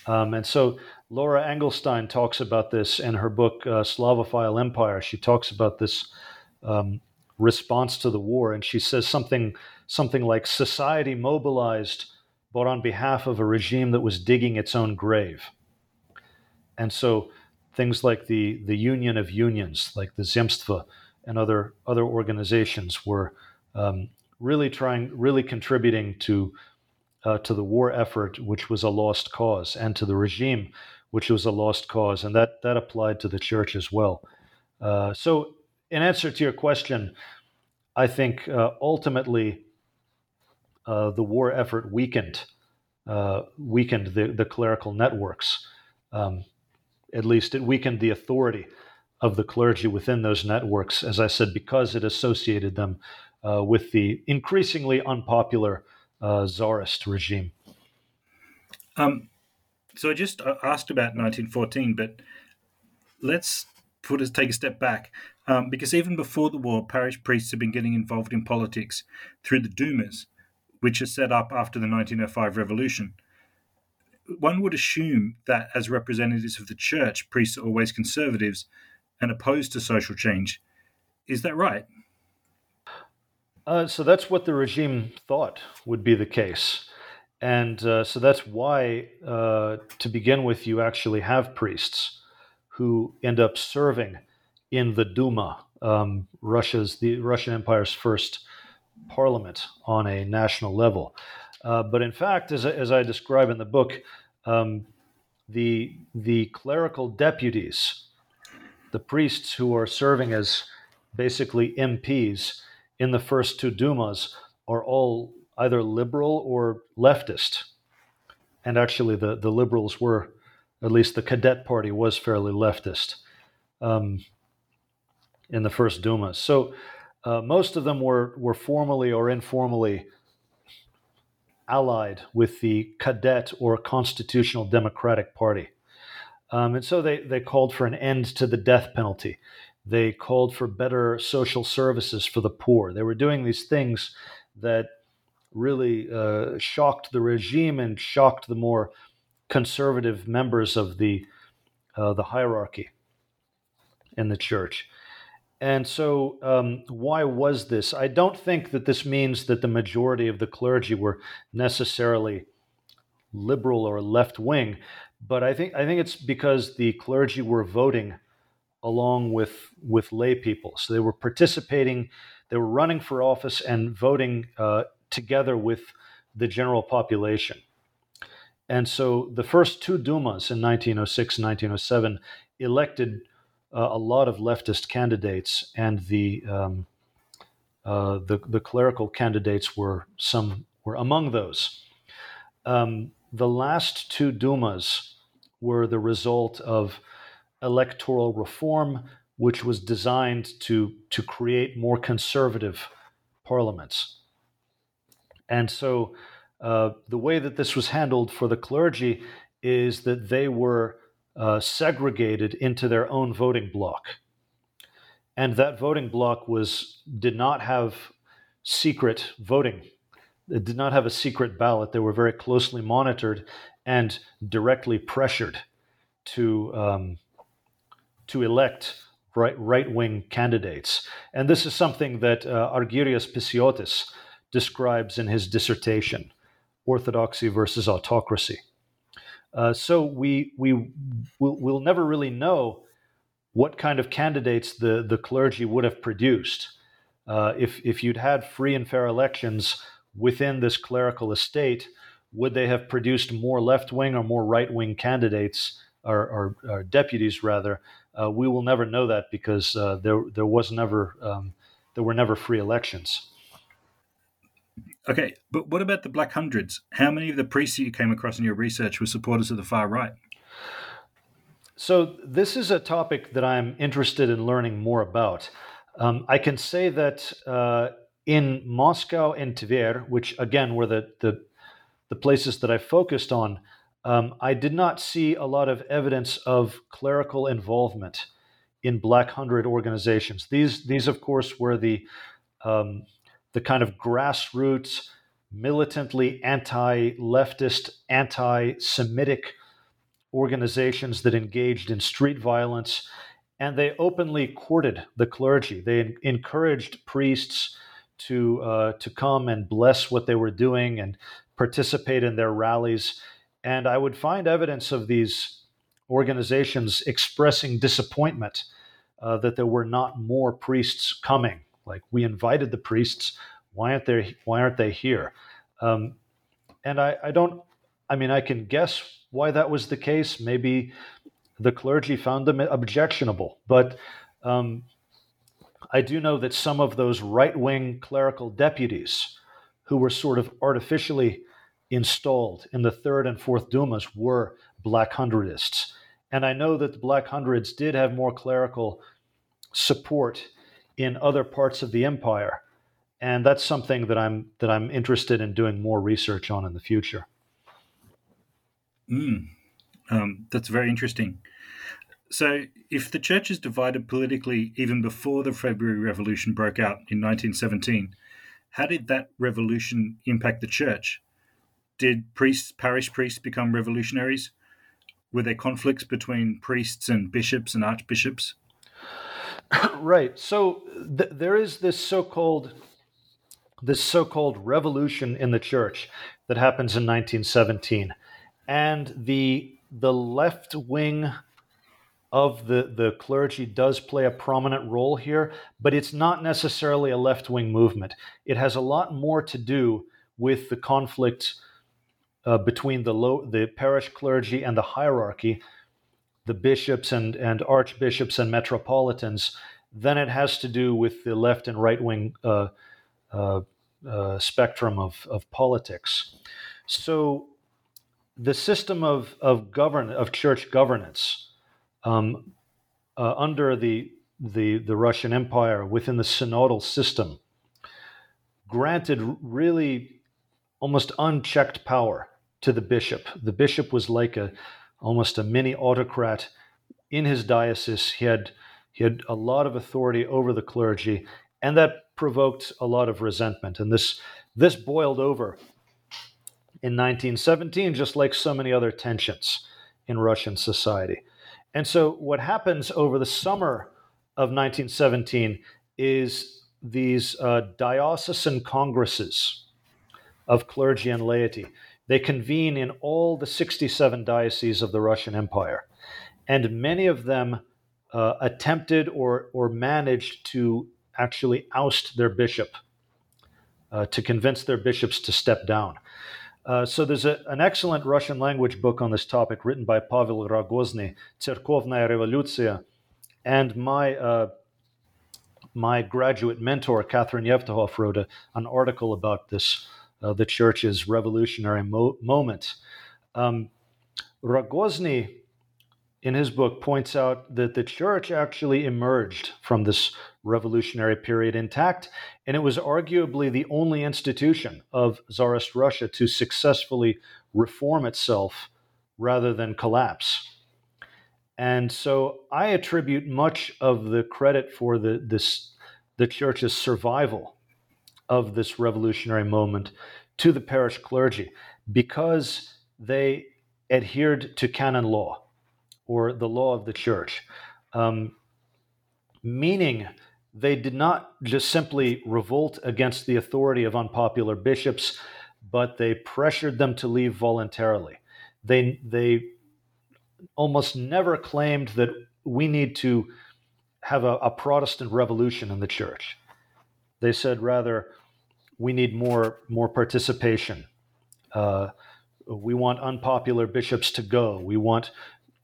Um, and so Laura Engelstein talks about this in her book, uh, Slavophile Empire. She talks about this um, response to the war, and she says something, something like society mobilized, but on behalf of a regime that was digging its own grave. And so things like the, the Union of Unions, like the Zemstva and other, other organizations, were um, really trying, really contributing to uh, to the war effort, which was a lost cause, and to the regime, which was a lost cause, and that that applied to the church as well. Uh, so, in answer to your question, I think uh, ultimately uh, the war effort weakened uh, weakened the, the clerical networks. Um, at least it weakened the authority of the clergy within those networks, as I said, because it associated them uh, with the increasingly unpopular uh, czarist regime. Um, so I just uh, asked about 1914, but let's put us take a step back um, because even before the war, parish priests have been getting involved in politics through the Dumas, which are set up after the 1905 revolution. One would assume that as representatives of the church, priests are always conservatives and opposed to social change. Is that right? Uh, so that's what the regime thought would be the case. And uh, so that's why, uh, to begin with, you actually have priests who end up serving in the Duma, um, Russia's the Russian Empire's first parliament on a national level. Uh, but in fact, as, as I describe in the book, um, the the clerical deputies, the priests who are serving as basically MPs in the first two Dumas, are all either liberal or leftist. And actually, the, the liberals were, at least the cadet party was fairly leftist um, in the first Duma. So uh, most of them were, were formally or informally allied with the cadet or constitutional democratic party. Um, and so they, they called for an end to the death penalty. They called for better social services for the poor. They were doing these things that really uh, shocked the regime and shocked the more conservative members of the uh, the hierarchy in the church. And so, um, why was this? I don't think that this means that the majority of the clergy were necessarily liberal or left wing, but I think I think it's because the clergy were voting along with with lay people. So they were participating, they were running for office and voting uh, together with the general population. And so the first two Dumas in 1906 and 1907 elected uh, a lot of leftist candidates, and the, um, uh, the, the clerical candidates were some were among those. Um, the last two Dumas were the result of electoral reform, which was designed to to create more conservative parliaments. And so uh, the way that this was handled for the clergy is that they were uh, segregated into their own voting block. And that voting block was did not have secret voting. It did not have a secret ballot. They were very closely monitored and directly pressured to um, to elect right right wing candidates. And this is something that uh, Argyrios Pisiotis describes in his dissertation, Orthodoxy versus Autocracy. Uh, so we we will we'll never really know what kind of candidates the the clergy would have produced uh, if if you'd had free and fair elections within this clerical estate. Would they have produced more left wing or more right wing candidates or, or, or, deputies rather? Uh, we will never know that because uh, there there was never um, there were never free elections. Okay, but what about the Black Hundreds? How many of the priests that you came across in your research were supporters of the far right? So, this is a topic that I'm interested in learning more about. Um, I can say that uh, in Moscow and Tver, which again were the, the, the places that I focused on, um, I did not see a lot of evidence of clerical involvement in Black Hundred organizations. These, these of course, were the um, the kind of grassroots, militantly anti leftist, anti Semitic organizations that engaged in street violence. And they openly courted the clergy. They encouraged priests to, uh, to come and bless what they were doing and participate in their rallies. And I would find evidence of these organizations expressing disappointment uh, that there were not more priests coming like we invited the priests. Why aren't they? Why aren't they here? Um, and I, I don't. I mean, I can guess why that was the case. Maybe the clergy found them objectionable, but um, I do know that some of those right-wing clerical deputies, who were sort of artificially installed in the third and fourth dumas, were Black Hundredists, and I know that the Black Hundreds did have more clerical support in other parts of the empire. And that's something that I'm that I'm interested in doing more research on in the future. Mm. Um, that's very interesting. So, if the church is divided politically even before the February Revolution broke out in 1917, how did that revolution impact the church? Did priests, parish priests, become revolutionaries? Were there conflicts between priests and bishops and archbishops? Right. So th- there is this so called this so-called revolution in the church that happens in 1917 and the the left wing of the, the clergy does play a prominent role here, but it's not necessarily a left wing movement. It has a lot more to do with the conflict uh, between the, low, the parish clergy and the hierarchy, the bishops and, and archbishops and metropolitans, than it has to do with the left and right wing uh, uh, uh, spectrum of, of politics. So the system of, of, govern, of church governance um, uh, under the, the, the Russian Empire within the synodal system granted really almost unchecked power to the bishop. The bishop was like a almost a mini autocrat in his diocese. He had he had a lot of authority over the clergy, and that provoked a lot of resentment. And this this boiled over in 1917, just like so many other tensions in Russian society. And so, what happens over the summer of 1917 is these uh, diocesan congresses of clergy and laity. They convene in all the 67 dioceses of the Russian Empire, and many of them uh, attempted or, or managed to actually oust their bishop, uh, to convince their bishops to step down. Uh, so there's a, an excellent Russian language book on this topic written by Pavel Rogozny, Церковная революция, and my uh, my graduate mentor Catherine Evtuhov, wrote a, an article about this uh, the church's revolutionary mo- moment. Um, in his book points out that the church actually emerged from this revolutionary period intact, and it was arguably the only institution of Tsarist Russia to successfully reform itself rather than collapse. And so I attribute much of the credit for the, this, the church's survival of this revolutionary moment to the parish clergy because they adhered to canon law or the law of the church, um, meaning they did not just simply revolt against the authority of unpopular bishops, but they pressured them to leave voluntarily. They, they almost never claimed that we need to have a, a Protestant revolution in the church. They said rather, we need more, more participation. Uh, we want unpopular bishops to go. We want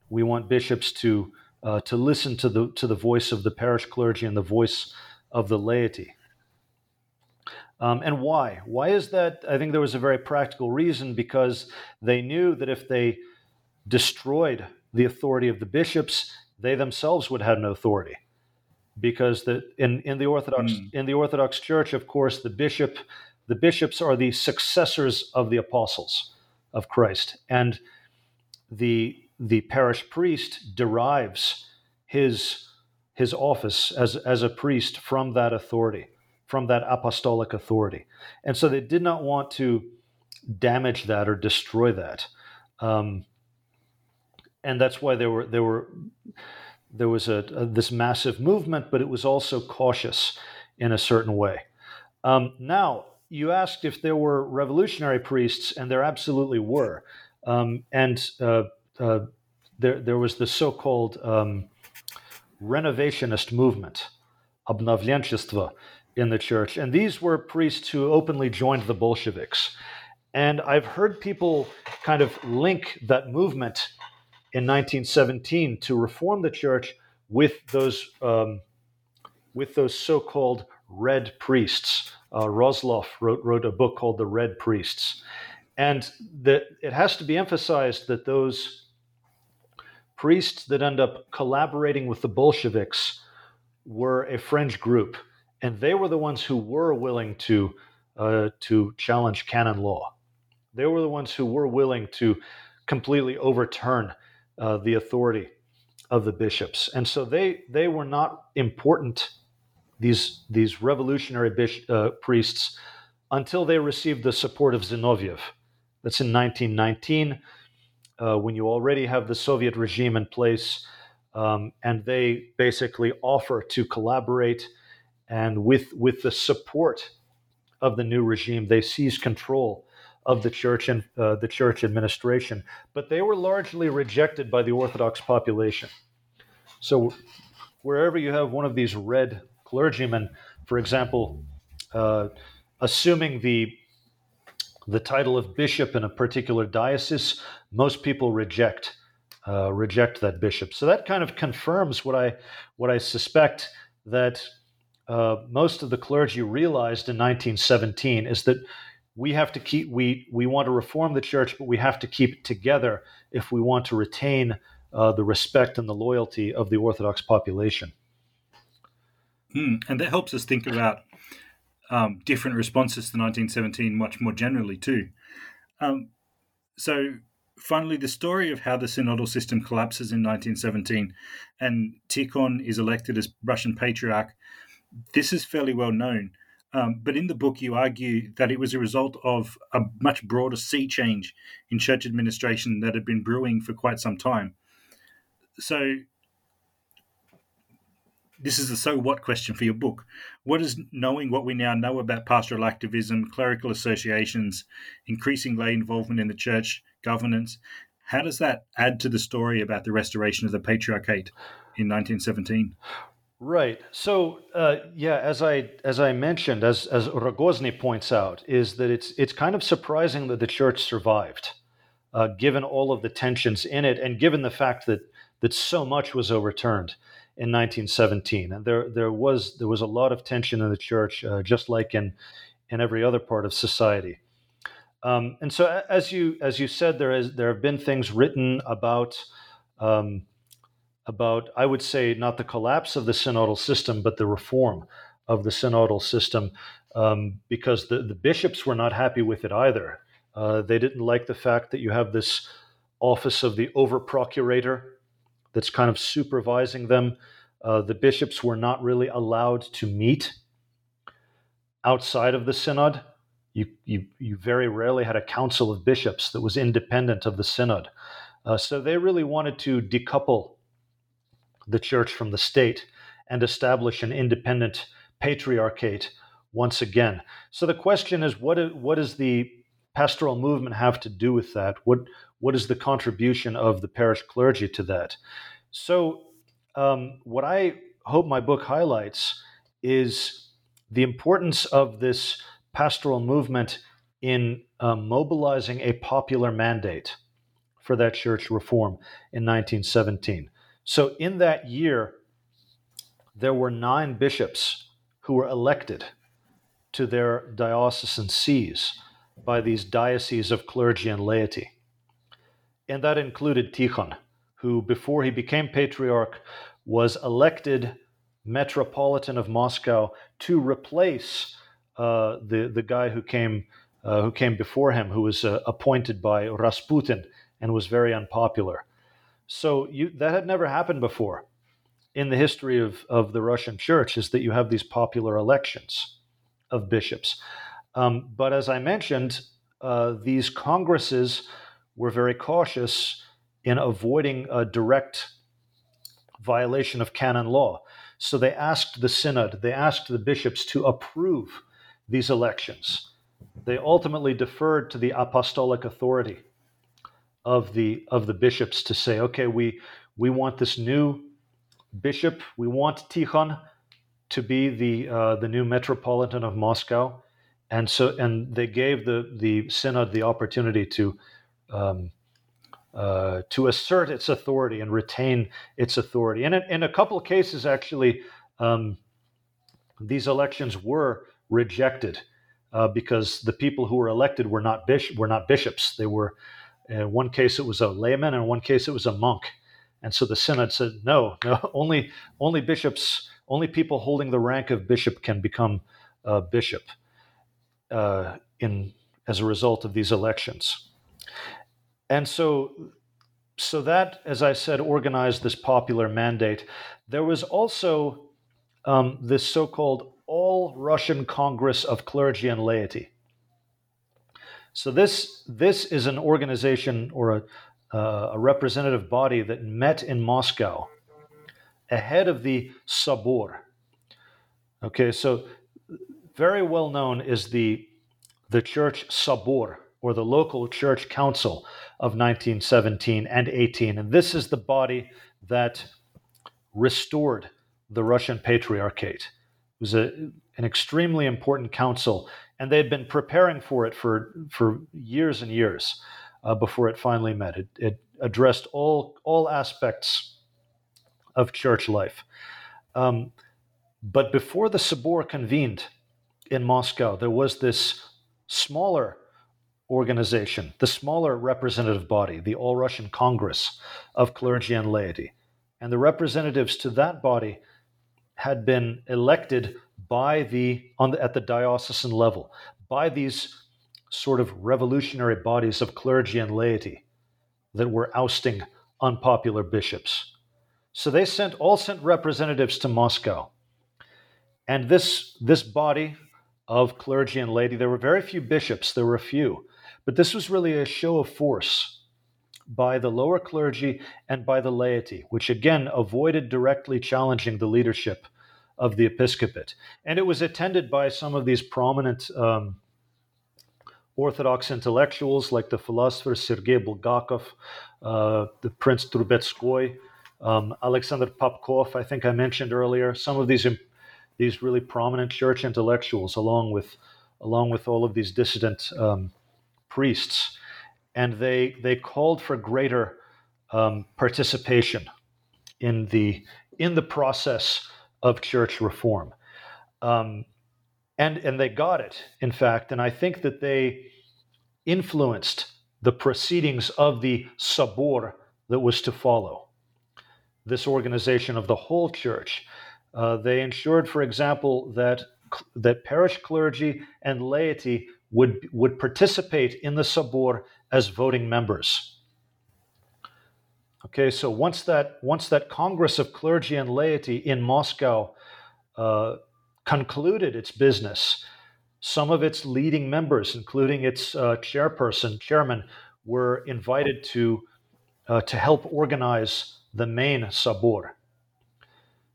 we want bishops to uh, to listen to the to the voice of the parish clergy and the voice of the laity. Um, and why? Why is that? I think there was a very practical reason because they knew that if they destroyed the authority of the bishops, they themselves would have no authority. Because the, in, in the Orthodox mm. in the Orthodox Church, of course, the bishop the bishops are the successors of the apostles of Christ, and the the parish priest derives his his office as as a priest from that authority, from that apostolic authority, and so they did not want to damage that or destroy that, um, and that's why there were there were there was a, a, this massive movement, but it was also cautious in a certain way. Um, now, you asked if there were revolutionary priests, and there absolutely were. Um, and uh, uh, there, there was the so called um, renovationist movement, obnovlenchestvo, in the church. And these were priests who openly joined the Bolsheviks. And I've heard people kind of link that movement in 1917 to reform the church with those um, with those so-called red priests. Uh, Roslof wrote wrote a book called The Red Priests, and that it has to be emphasized that those priests that end up collaborating with the Bolsheviks were a fringe group, and they were the ones who were willing to uh, to challenge canon law. They were the ones who were willing to completely overturn uh, the authority of the bishops, and so they they were not important. These these revolutionary uh, priests until they received the support of Zinoviev. That's in 1919 uh, when you already have the Soviet regime in place, um, and they basically offer to collaborate and with with the support of the new regime. They seize control of the church and uh, the church administration, but they were largely rejected by the Orthodox population. So, wherever you have one of these red clergymen, for example, uh, assuming the the title of bishop in a particular diocese, most people reject uh, reject that bishop. So that kind of confirms what I what I suspect that uh, most of the clergy realized in 1917 is that we have to keep we we want to reform the church, but we have to keep it together if we want to retain uh, the respect and the loyalty of the Orthodox population. Mm, and that helps us think about um, different responses to 1917 much more generally too. Um, so finally, the story of how the synodal system collapses in 1917 and Tikhon is elected as Russian Patriarch, this is fairly well known. Um, but in the book, you argue that it was a result of a much broader sea change in church administration that had been brewing for quite some time. So, this is the so what question for your book. What is knowing what we now know about pastoral activism, clerical associations, increasing lay involvement in the church governance? How does that add to the story about the restoration of the patriarchate in 1917? Right. So, uh, yeah, as I as I mentioned, as as Rogozny points out, is that it's it's kind of surprising that the church survived, uh, given all of the tensions in it, and given the fact that that so much was overturned in 1917, and there there was there was a lot of tension in the church, uh, just like in in every other part of society. Um, and so, as you as you said, there is there have been things written about. Um, about, I would say, not the collapse of the synodal system, but the reform of the synodal system, um, because the, the bishops were not happy with it either. Uh, they didn't like the fact that you have this office of the over procurator that's kind of supervising them. Uh, the bishops were not really allowed to meet outside of the synod. You, you, you very rarely had a council of bishops that was independent of the synod. Uh, so they really wanted to decouple the church from the state and establish an independent patriarchate once again. So the question is, what, what does the pastoral movement have to do with that? What, what is the contribution of the parish clergy to that? So, um, what I hope my book highlights is the importance of this pastoral movement in um, mobilizing a popular mandate for that church reform in 1917. So in that year, there were nine bishops who were elected to their diocesan sees by these dioceses of clergy and laity. And that included Tikhon, who, before he became patriarch, was elected metropolitan of Moscow to replace uh, the, the guy who came, uh, who came before him, who was uh, appointed by Rasputin and was very unpopular. So you, that had never happened before in the history of, of the Russian church, is that you have these popular elections of bishops. Um, but as I mentioned, uh, these congresses were very cautious in avoiding a direct violation of canon law. So they asked the synod, they asked the bishops to approve these elections. They ultimately deferred to the apostolic authority of the of the bishops to say, okay, we we want this new bishop, we want Tikhon to be the uh, the new metropolitan of Moscow, and so and they gave the the synod the opportunity to. Um, uh, to assert its authority and retain its authority. And in, in a couple of cases, actually, um, these elections were rejected uh, because the people who were elected were not bish- were not bishops. They were in one case, it was a layman, and in one case, it was a monk. And so the synod said, no, no, [LAUGHS] only only bishops, only people holding the rank of bishop can become a bishop uh, in as a result of these elections. And so, so that, as I said, organized this popular mandate. There was also um, this so-called All Russian Congress of Clergy and Laity. So this this is an organization or a, uh, a representative body that met in Moscow ahead of the Sobor. Okay, so very well known is the the church sobor or the local church council of 1917 and 18 and this is the body that restored the Russian patriarchate. It was a, an extremely important council, and they had been preparing for it for, for years and years uh, before it finally met. It, it, addressed all, all aspects of church life. Um, but before the Sobor convened in Moscow, there was this smaller organization, the smaller representative body, the All Russian Congress of Clergy and Laity. And the representatives to that body had been elected by the, on the at the diocesan level by these sort of revolutionary bodies of clergy and laity that were ousting unpopular bishops. So they sent all sent representatives to Moscow. And this, this body of clergy and laity, there were very few bishops, there were a few, but this was really a show of force by the lower clergy and by the laity, which again avoided directly challenging the leadership of the episcopate. And it was attended by some of these prominent um, Orthodox intellectuals like the philosopher Sergei Bulgakov, uh, the Prince Trubetskoy, um, Alexander Papkov, I think I mentioned earlier, some of these, these really prominent church intellectuals, along with, along with all of these dissident um, priests and they they called for greater um, participation in the in the process of church reform, um, and and they got it. In fact, and I think that they influenced the proceedings of the sobor that was to follow. This organization of the whole church. Uh, they ensured, for example, that that parish clergy and laity would would participate in the sobor as voting members. Okay, so once that once that Congress of Clergy and Laity in Moscow uh, concluded its business, some of its leading members, including its uh, chairperson, chairman, were invited to uh, to help organize the main sobor.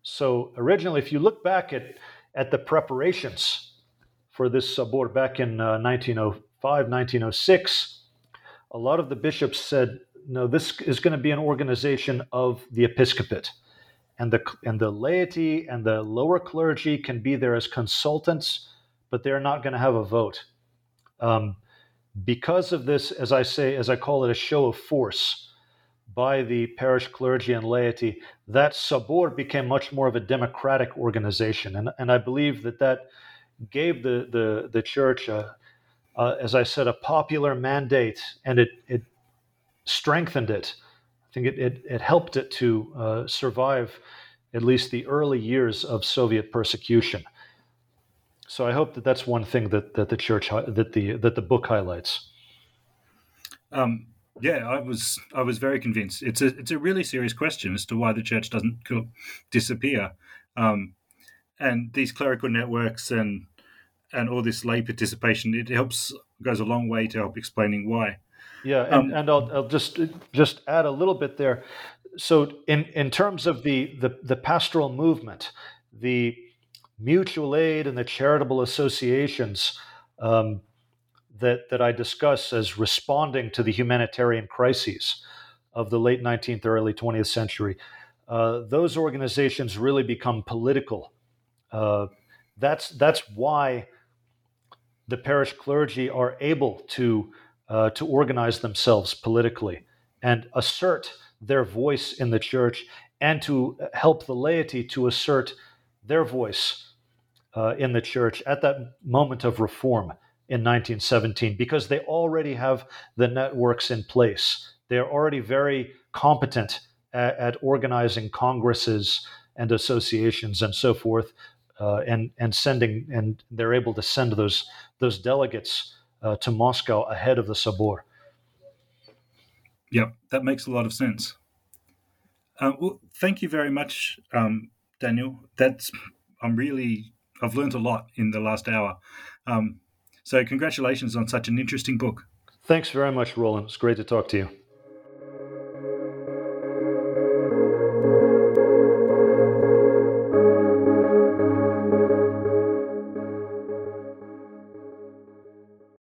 So originally, if you look back at at the preparations for this sobor back in 1905, uh, 1906 a lot of the bishops said, no, this is going to be an organization of the episcopate. And the, and the laity and the lower clergy can be there as consultants, but they're not going to have a vote. Um, because of this, as I say, as I call it, a show of force by the parish clergy and laity, that sobor became much more of a democratic organization. And, and I believe that that gave the, the, the church a, uh, as I said, a popular mandate, and it, it strengthened it. I think it, it, it helped it to uh, survive at least the early years of Soviet persecution. So I hope that that's one thing that, that the church that the that the book highlights. Um, yeah, I was I was very convinced. It's a it's a really serious question as to why the church doesn't disappear, um, and these clerical networks and and all this lay participation, it helps goes a long way to help explaining why. Yeah, and, um, and I'll, I'll just just add a little bit there. So, in in terms of the the, the pastoral movement, the mutual aid and the charitable associations um, that that I discuss as responding to the humanitarian crises of the late 19th, or early 20th century, uh, those organizations really become political. Uh, that's that's why the parish clergy are able to uh, to organize themselves politically and assert their voice in the church and to help the laity to assert their voice uh, in the church at that moment of reform in 1917 because they already have the networks in place. They're already very competent at, at organizing congresses and associations and so forth uh, and and sending and they're able to send those those delegates uh, to Moscow ahead of the Sobor. Yep, that makes a lot of sense. Uh, well, thank you very much, um, Daniel. That's I'm really I've learned a lot in the last hour. Um, so congratulations on such an interesting book. Thanks very much, Roland. It's great to talk to you.